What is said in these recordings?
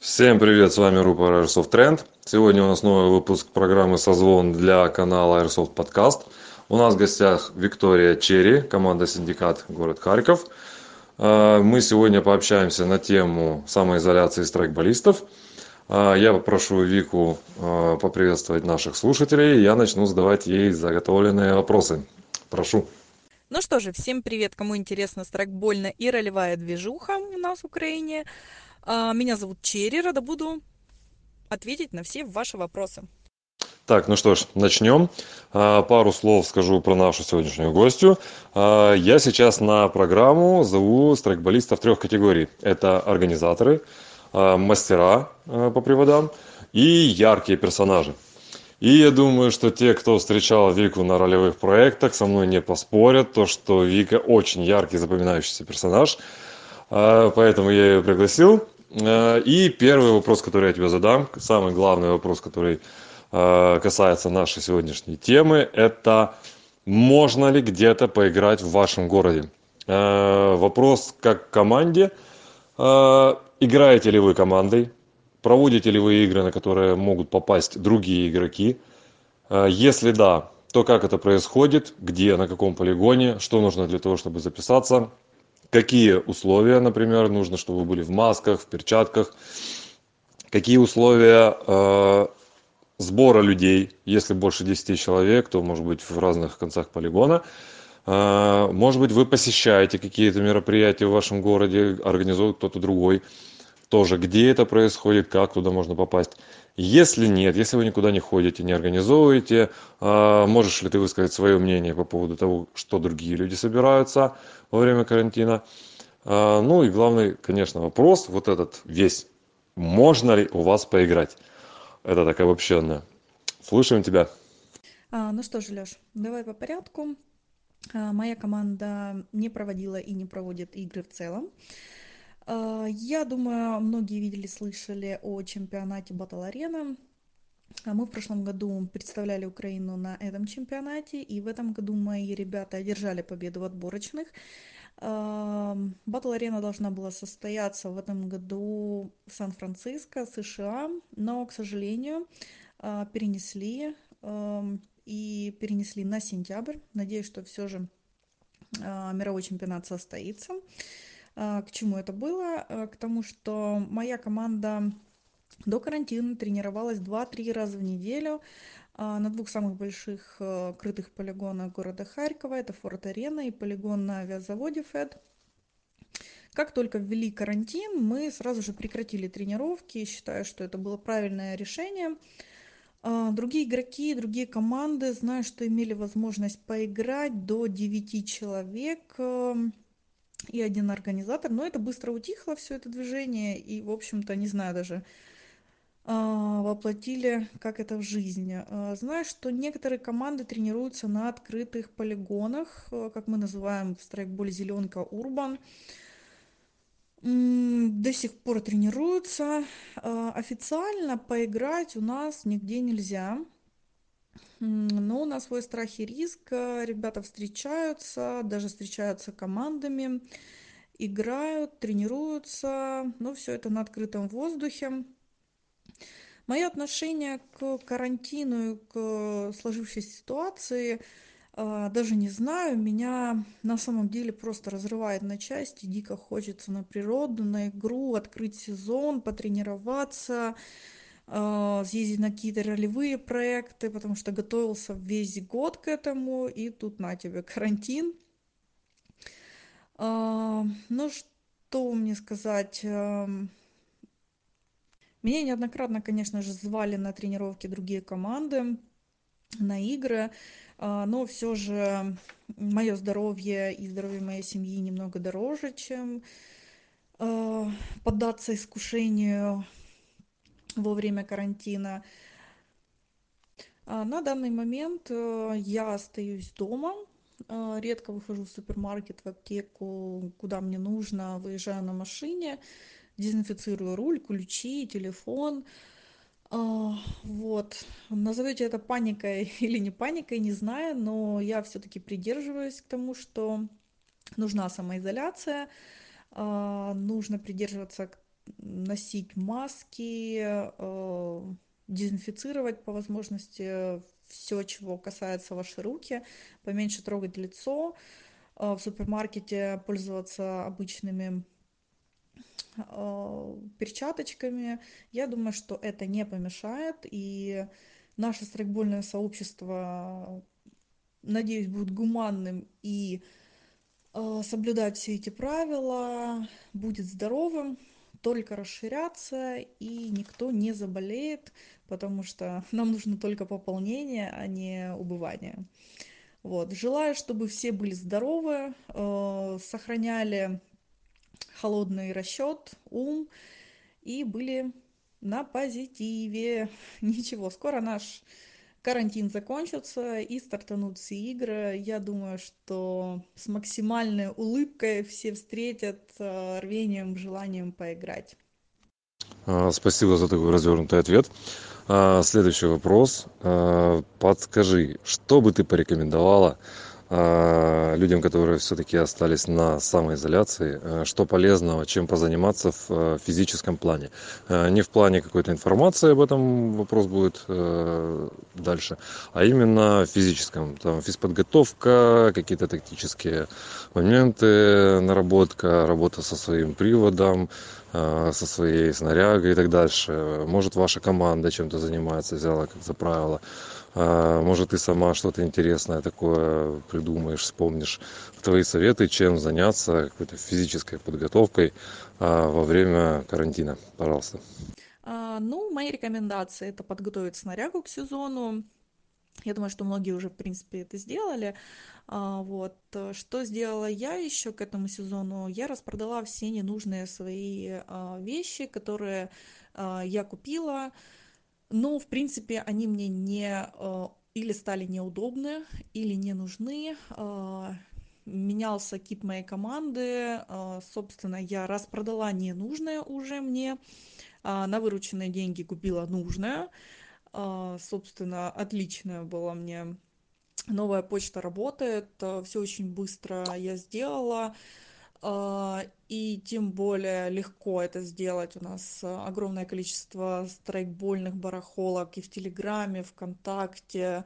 Всем привет, с вами рупор Airsoft Trend. Сегодня у нас новый выпуск программы «Созвон» для канала Airsoft Podcast. У нас в гостях Виктория Черри, команда «Синдикат», город Харьков. А, мы сегодня пообщаемся на тему самоизоляции страйкболистов. А, я попрошу Вику а, поприветствовать наших слушателей. Я начну задавать ей заготовленные вопросы. Прошу. Ну что же, всем привет, кому интересна страйкбольная и ролевая движуха у нас в Украине. А, меня зовут Черри, рада буду ответить на все ваши вопросы. Так, ну что ж, начнем. А, пару слов скажу про нашу сегодняшнюю гостью. А, я сейчас на программу зову страйкболистов трех категорий. Это организаторы, мастера по приводам и яркие персонажи. И я думаю, что те, кто встречал Вику на ролевых проектах, со мной не поспорят, то, что Вика очень яркий, запоминающийся персонаж. Поэтому я ее пригласил. Э, и первый вопрос, который я тебе задам, самый главный вопрос, который э, касается нашей сегодняшней темы, это можно ли где-то поиграть в вашем городе? Э, вопрос как команде. Играете ли вы командой? Проводите ли вы игры, на которые могут попасть другие игроки? Если да, то как это происходит, где, на каком полигоне, что нужно для того, чтобы записаться? Какие условия, например, нужно, чтобы вы были в масках, в перчатках, какие условия э, сбора людей, если больше 10 человек, то может быть в разных концах полигона. Э, может быть, вы посещаете какие-то мероприятия в вашем городе, организует кто-то другой. Тоже, где это происходит, как туда можно попасть. Если нет, если вы никуда не ходите, не организовываете, э, можешь ли ты высказать свое мнение по поводу того, что другие люди собираются во время карантина? Э, ну и главный, конечно, вопрос, вот этот весь, можно ли у вас поиграть? Это так обобщенно. Слушаем тебя. А, ну что ж, Леш, давай по порядку. А, моя команда не проводила и не проводит игры в целом. А, я думаю, многие видели, слышали о чемпионате Battle Arena. А мы в прошлом году представляли Украину на этом чемпионате, и в этом году мои ребята одержали победу в отборочных. А, Battle Arena должна была состояться в этом году в Сан-Франциско, США, но, к сожалению, перенесли и перенесли на сентябрь. Надеюсь, что все же мировой чемпионат состоится. А, к чему это было? А, к тому, что моя команда до карантина тренировалась 2-3 раза в неделю а, на двух самых больших крытых полигонах города Харькова. Это Форт-Арена и полигон на авиазаводе ФЭД. Как только ввели карантин, мы сразу же прекратили тренировки. Считаю, что это было правильное решение. Другие игроки, другие команды, знаю, что имели возможность поиграть до 9 человек и один организатор, но это быстро утихло, все это движение, и, в общем-то, не знаю даже, а, воплотили как это в жизни. А, знаю, что некоторые команды тренируются на открытых полигонах, а, как мы называем в страйкболе «Зеленка Урбан». До сих пор тренируются. Официально поиграть у нас нигде нельзя. Но на свой страх и риск э, ребята встречаются, даже встречаются командами, играют, тренируются, но все это на открытом воздухе. Мое отношение к карантину и к сложившейся ситуации э, даже не знаю. Меня на самом деле просто разрывает на части. Дико хочется на природу, на игру, открыть сезон, потренироваться, а, съездить на какие-то ролевые проекты, потому что готовился весь год к этому, и тут на тебе карантин. А, ну, что мне сказать? Меня неоднократно, конечно же, звали на тренировки другие команды, на игры, а, но все же мое здоровье и здоровье моей семьи немного дороже, чем поддаться искушению во время карантина. А, на данный момент э, я остаюсь дома, э, редко выхожу в супермаркет, в аптеку, куда мне нужно, выезжаю на машине, дезинфицирую руль, ключи, телефон. А, вот. Назовете это паникой или не паникой, не знаю, но я все-таки придерживаюсь к тому, что нужна самоизоляция, а, нужно придерживаться носить маски, э, дезинфицировать по возможности все, чего касается вашей руки, поменьше трогать лицо, э, в супермаркете пользоваться обычными э, перчаточками. Я думаю, что это не помешает, и наше страйкбольное сообщество, надеюсь, будет гуманным и соблюдать все эти правила, будет здоровым только расширяться, и никто не заболеет, потому что нам нужно только пополнение, а не убывание. Вот. Желаю, чтобы все были здоровы, э, сохраняли холодный расчет, ум и были на позитиве. Ничего, скоро наш карантин закончится и стартанут все игры. Я думаю, что с максимальной улыбкой все встретят э, рвением, желанием поиграть. А, спасибо за такой развернутый ответ. А, следующий вопрос. А, подскажи, что бы ты порекомендовала людям, которые все-таки остались на самоизоляции, а, что полезного, чем позаниматься в а, физическом плане. Не в плане какой-то информации об этом вопрос будет дальше, а именно в физическом. Там физподготовка, какие-то тактические моменты, наработка, работа со своим приводом, со своей снарягой и так дальше. Может, ваша команда чем-то занимается, взяла как за правило. А, может ты сама что-то интересное такое придумаешь вспомнишь твои советы чем заняться какой-то физической подготовкой а, во время карантина пожалуйста а, ну мои рекомендации это подготовить снарягу к сезону я думаю, что многие уже, в принципе, это сделали. Вот. Что сделала я еще к этому сезону? Я распродала все ненужные свои вещи, которые я купила. Но, в принципе, они мне не э, или стали неудобны, или не нужны. Э, менялся кип моей команды. Э, собственно, я распродала ненужное уже мне. На вырученные деньги купила нужное. Собственно, отличная была мне новая почта работает. Все очень быстро я сделала. А, и тем более легко это сделать. У нас огромное количество страйкбольных барахолок и в Телеграме, ВКонтакте,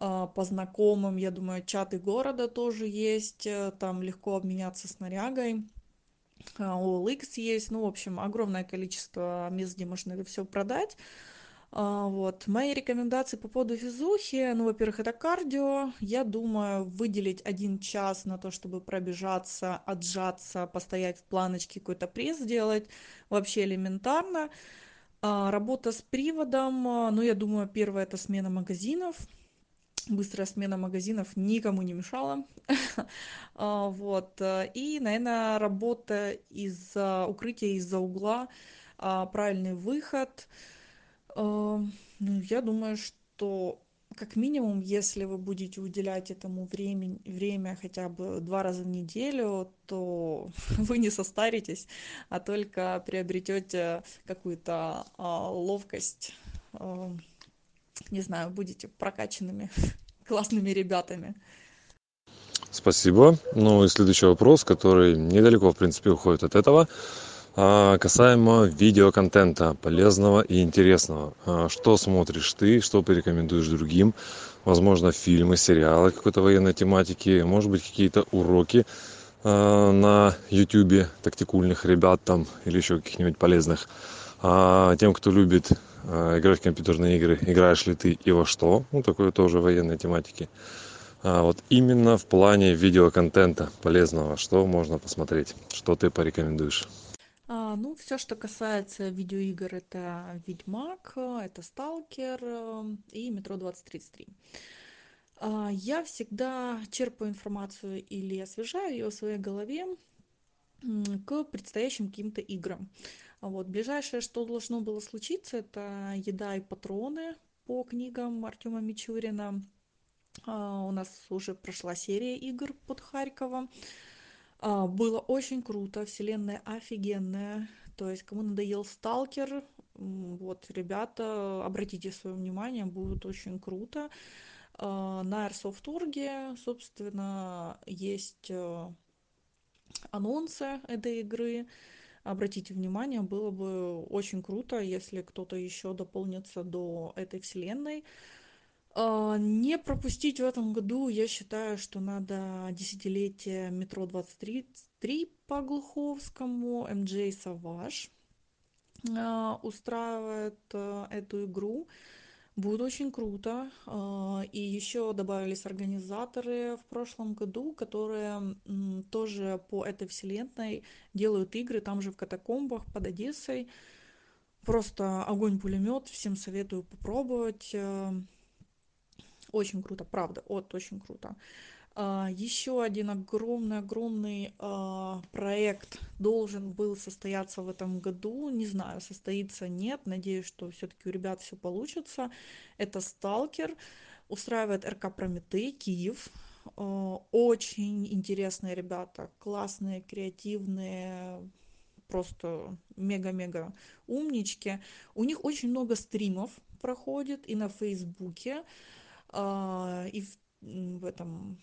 а, по знакомым, я думаю, чаты города тоже есть, э, там легко обменяться снарягой. OLX а, есть, ну, в общем, огромное количество мест, где можно это все продать. А, вот. Мои рекомендации по поводу физухи, ну, во-первых, это кардио. Я думаю, выделить один час на то, чтобы пробежаться, отжаться, постоять в планочке, какой-то пресс сделать, вообще элементарно. А, работа с приводом, а, ну, я думаю, первое это смена магазинов. Быстрая смена магазинов никому не мешала. Вот. И, наверное, работа из-за укрытия, из-за угла, правильный выход – ну, я думаю, что как минимум, если вы будете уделять этому времени, время хотя бы два раза в неделю, то вы не состаритесь, а только приобретете какую-то а, ловкость, а, не знаю, будете прокачанными классными ребятами. Спасибо. Ну и следующий вопрос, который недалеко, в принципе, уходит от этого. А, касаемо видеоконтента полезного и интересного. А, что смотришь ты что порекомендуешь другим? Возможно фильмы сериалы какой-то военной тематики может быть какие-то уроки а, на ютубе тактикульных ребят там или еще каких-нибудь полезных. Тем кто любит играть в компьютерные игры играешь ли ты и во что? Ну такое тоже военной тематики. Вот именно в плане видеоконтента полезного что можно посмотреть? Что ты порекомендуешь? А, ну, все, что касается видеоигр, это Ведьмак, это Сталкер э, и Метро 2033. А, я всегда черпаю информацию или освежаю ее в своей голове к предстоящим каким-то играм. Вот, ближайшее, что должно было случиться, это еда и патроны по книгам Артема Мичурина. А, у нас уже прошла серия игр под Харьковом. А, было очень круто, вселенная офигенная. То есть, кому надоел Сталкер, вот, ребята, обратите свое внимание, будет очень круто. А, на Airsoft.org, собственно, есть э, анонсы этой игры. обратите внимание, было бы очень круто, если кто-то еще дополнится до этой вселенной. А, не пропустить в этом году, я считаю, что надо десятилетие метро 23 по Глуховскому, МД Саваж а, устраивает а, эту игру. Будет очень круто. И еще добавились организаторы в прошлом году, которые тоже по этой вселенной делают игры там же в катакомбах под Одессой. Просто огонь-пулемет, всем советую попробовать. Очень круто, правда, вот очень круто. А, еще один огромный-огромный а, проект должен был состояться в этом году. Не знаю, состоится нет. Надеюсь, что все-таки у ребят все получится. Это Сталкер. Устраивает РК Прометей, Киев. А, очень интересные ребята, классные, креативные, просто мега-мега умнички. У них очень много стримов проходит и на Фейсбуке. А, и в, этом,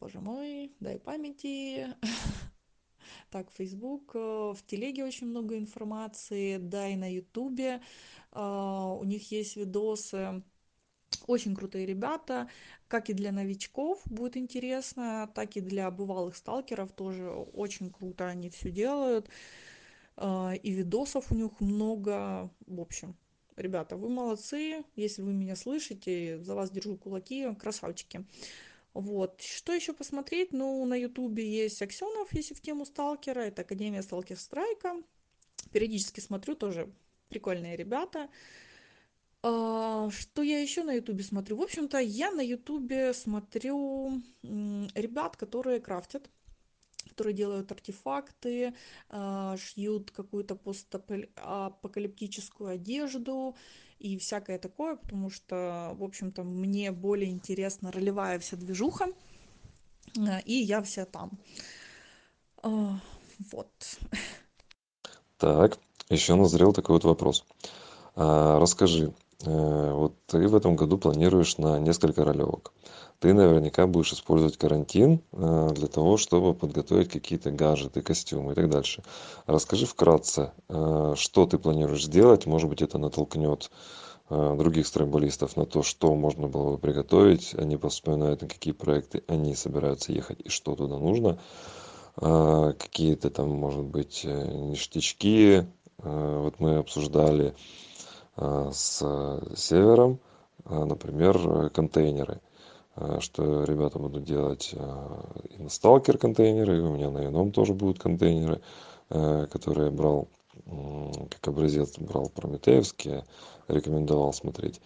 боже мой, дай памяти, так, Facebook, э, в телеге очень много информации, да, и на ютубе а, у них есть видосы, очень крутые ребята, как и для новичков будет интересно, так и для бывалых сталкеров тоже очень круто они все делают, а, и видосов у них много, в общем, ребята, вы молодцы, если вы меня слышите, за вас держу кулаки, красавчики. Вот. Что еще посмотреть? Ну, на ютубе есть Аксенов, если в тему сталкера, это Академия Сталкер Страйка. Периодически смотрю, тоже прикольные ребята. А, что я еще на ютубе смотрю? В общем-то, я на ютубе смотрю ребят, которые крафтят которые делают артефакты, а, шьют какую-то постапокалиптическую одежду и всякое такое, потому что, в общем-то, мне более интересна ролевая вся движуха, а, и я вся там. А, вот. Так, еще назрел такой вот вопрос. Расскажи, э, вот ты в этом году планируешь на несколько ролевок ты наверняка будешь использовать карантин э, для того, чтобы подготовить какие-то гаджеты, костюмы и так дальше. Расскажи вкратце, э, что ты планируешь сделать, может быть, это натолкнет э, других страйкболистов на то, что можно было бы приготовить, они вспоминают, на какие проекты они собираются ехать и что туда нужно, какие-то там, может быть, ништячки, вот мы обсуждали с Севером, например, контейнеры. Э, что ребята будут делать э, и на сталкер контейнеры, и у меня на ином тоже будут контейнеры, э, которые я брал как образец, брал прометеевские, рекомендовал смотреть.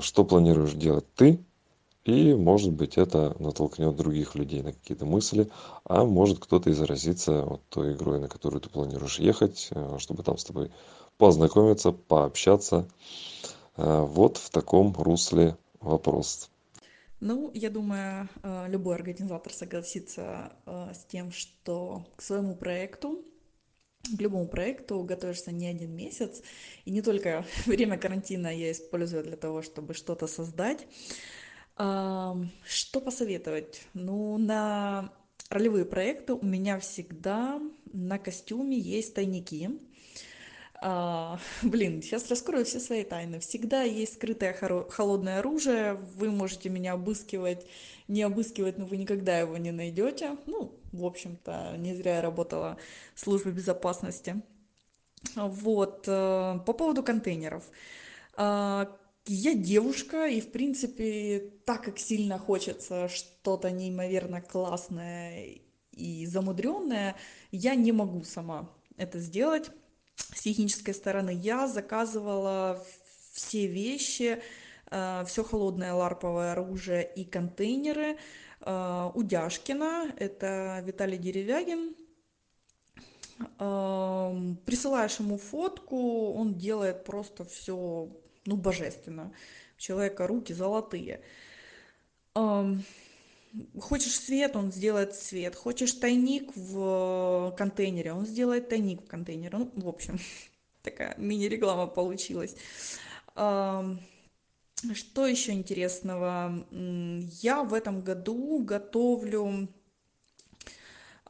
Что планируешь делать ты, и, может быть, это натолкнет других людей на какие-то мысли, а может кто-то и заразится вот той игрой, на которую ты планируешь ехать, чтобы там с тобой познакомиться, пообщаться. Вот в таком русле вопрос. Ну, я думаю, э, любой организатор согласится э, с тем, что к своему проекту, к любому проекту готовишься не один месяц, и не только время карантина я использую для того, чтобы что-то создать. Что посоветовать? Ну, на ролевые проекты у меня всегда на костюме есть тайники. А, блин, сейчас раскрою все свои тайны. Всегда есть скрытое холодное оружие. Вы можете меня обыскивать, не обыскивать, но вы никогда его не найдете. Ну, в общем-то, не зря я работала в службе безопасности. Вот, э, по поводу контейнеров. А, я девушка, и, в принципе, так как сильно хочется что-то неимоверно классное и замудренное, я не могу сама это сделать с технической стороны я заказывала все вещи, э, все холодное ларповое оружие и контейнеры э, у Дяшкина, это Виталий Деревягин. Эм, присылаешь ему фотку, он делает просто все, ну, божественно. У человека руки золотые. Хочешь свет, он сделает свет. Хочешь тайник в контейнере, он сделает тайник в контейнере. Ну, в общем, такая мини-реклама получилась. Что еще интересного? Я в этом году готовлю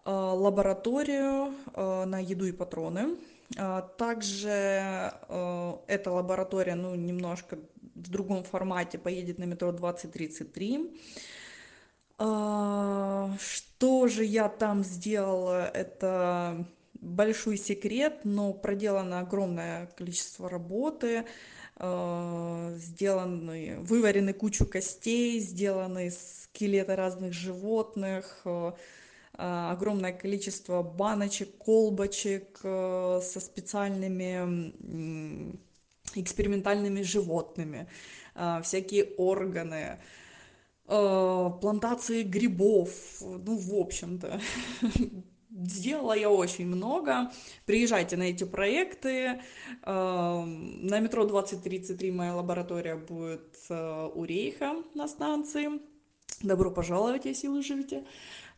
лабораторию на еду и патроны. Также эта лаборатория, ну, немножко в другом формате поедет на метро 2033. Что же я там сделала? Это большой секрет, но проделано огромное количество работы, сделаны, выварены кучу костей, сделаны скелеты разных животных, огромное количество баночек, колбочек со специальными экспериментальными животными, всякие органы, плантации грибов, ну, в общем-то. Сделала я очень много. Приезжайте на эти проекты. На метро 2033 моя лаборатория будет у Рейха на станции. Добро пожаловать, если вы живете.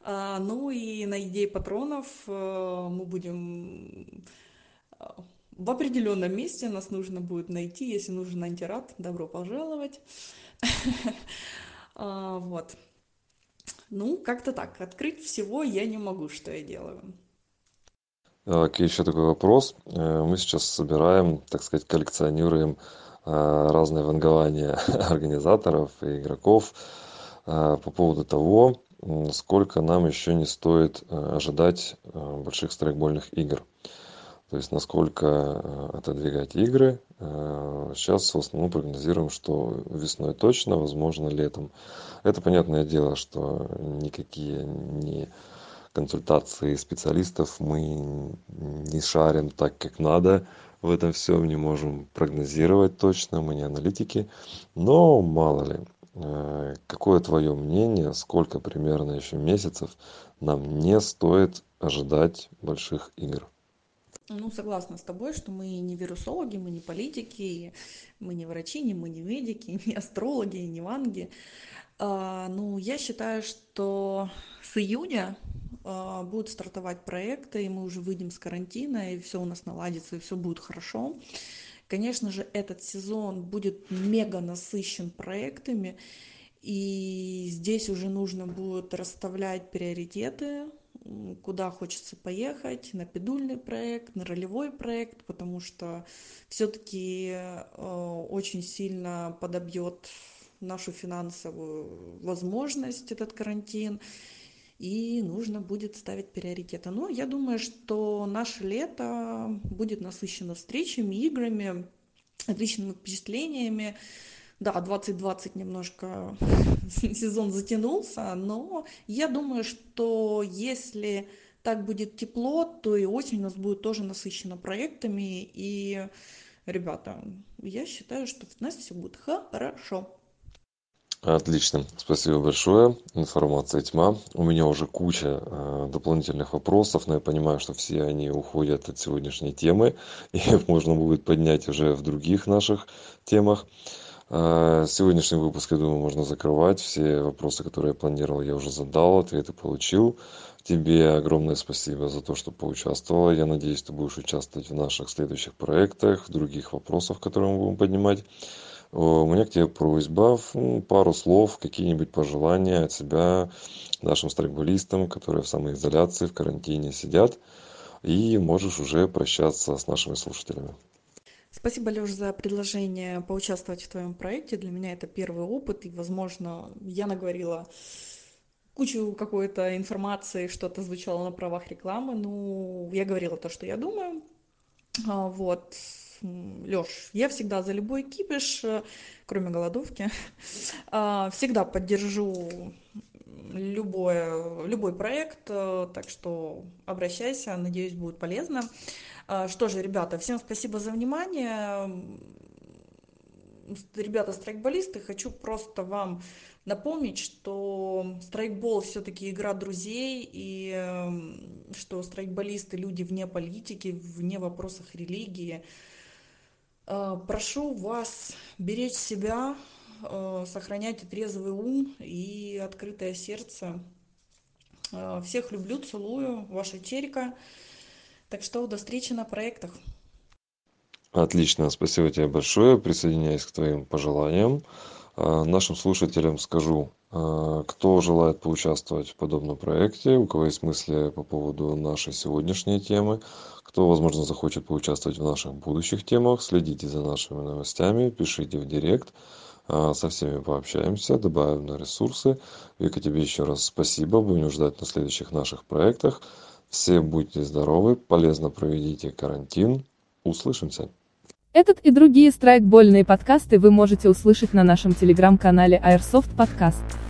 Ну и на идее патронов мы будем в определенном месте нас нужно будет найти. Если нужен антирад, добро пожаловать. Вот. Ну, как-то так. Открыть всего я не могу, что я делаю. Так, еще такой вопрос. Э, мы сейчас собираем, так сказать, коллекционируем э, разные вангования организаторов и игроков э, по поводу того, сколько нам еще не стоит ожидать больших страйкбольных игр. То есть насколько отодвигать игры. Сейчас в основном прогнозируем, что весной точно, возможно летом. Это понятное дело что никакие не консультации специалистов мы не шарим так как надо. В этом всем не можем прогнозировать точно мы не аналитики. Но мало ли э, какое твое мнение сколько примерно еще месяцев нам не стоит ожидать больших игр ну согласна с тобой что мы не вирусологи мы не политики мы не врачи не мы не медики не астрологи не ванги а, ну, я считаю, что с июня а, будут стартовать проекты, и мы уже выйдем с карантина, и все у нас наладится, и все будет хорошо. Конечно же, этот сезон будет мега насыщен проектами, и здесь уже нужно будет расставлять приоритеты, куда хочется поехать, на педульный проект, на ролевой проект, потому что все-таки э, очень сильно подобьет нашу финансовую возможность этот карантин, и нужно будет ставить приоритеты. Но я думаю, что наше лето будет насыщено встречами, играми, отличными впечатлениями. Да, 2020 немножко сезон затянулся, но я думаю, что если так будет тепло, то и осень у нас будет тоже насыщена проектами. И, ребята, я считаю, что у нас все будет хорошо. Отлично, спасибо большое. Информация тьма. У меня уже куча э, дополнительных вопросов, но я понимаю, что все они уходят от сегодняшней темы, и их можно будет поднять уже в других наших темах. Сегодняшний выпуск, я думаю, можно закрывать. Все вопросы, которые я планировал, я уже задал, ответы получил. Тебе огромное спасибо за то, что поучаствовала. Я надеюсь, ты будешь участвовать в наших следующих проектах, других вопросах, которые мы будем поднимать у меня к тебе просьба пару слов какие-нибудь пожелания от себя нашим страйкболистам которые в самоизоляции в карантине сидят и можешь уже прощаться с нашими слушателями Спасибо, Леш, за предложение поучаствовать в твоем проекте. Для меня это первый опыт, и, возможно, я наговорила кучу какой-то информации, что-то звучало на правах рекламы. Ну, я говорила то, что я думаю. А, вот. Лёш, я всегда за любой кипиш, э, кроме голодовки. А, всегда поддержу любой, любой проект, э, так что обращайся, надеюсь, будет полезно. А, что же, ребята, всем спасибо за внимание. Ребята, страйкболисты, хочу просто вам напомнить, что страйкбол все-таки игра друзей, и эм, что страйкболисты люди вне политики, вне вопросов религии. Э, прошу вас беречь себя, э, сохранять трезвый ум и открытое сердце. Э, всех люблю, целую, ваша Черика. Так что до встречи на проектах. Отлично, спасибо тебе большое. Присоединяюсь к твоим пожеланиям. Нашим слушателям скажу Кто желает поучаствовать в подобном проекте, у кого есть мысли по поводу нашей сегодняшней темы, кто, возможно, захочет поучаствовать в наших будущих темах, следите за нашими новостями, пишите в директ, со всеми пообщаемся, добавим на ресурсы. Вика, тебе еще раз спасибо, будем ждать на следующих наших проектах. Все будьте здоровы, полезно проведите карантин. Услышимся! Этот и другие страйкбольные подкасты вы можете услышать на нашем телеграм-канале Airsoft Podcast.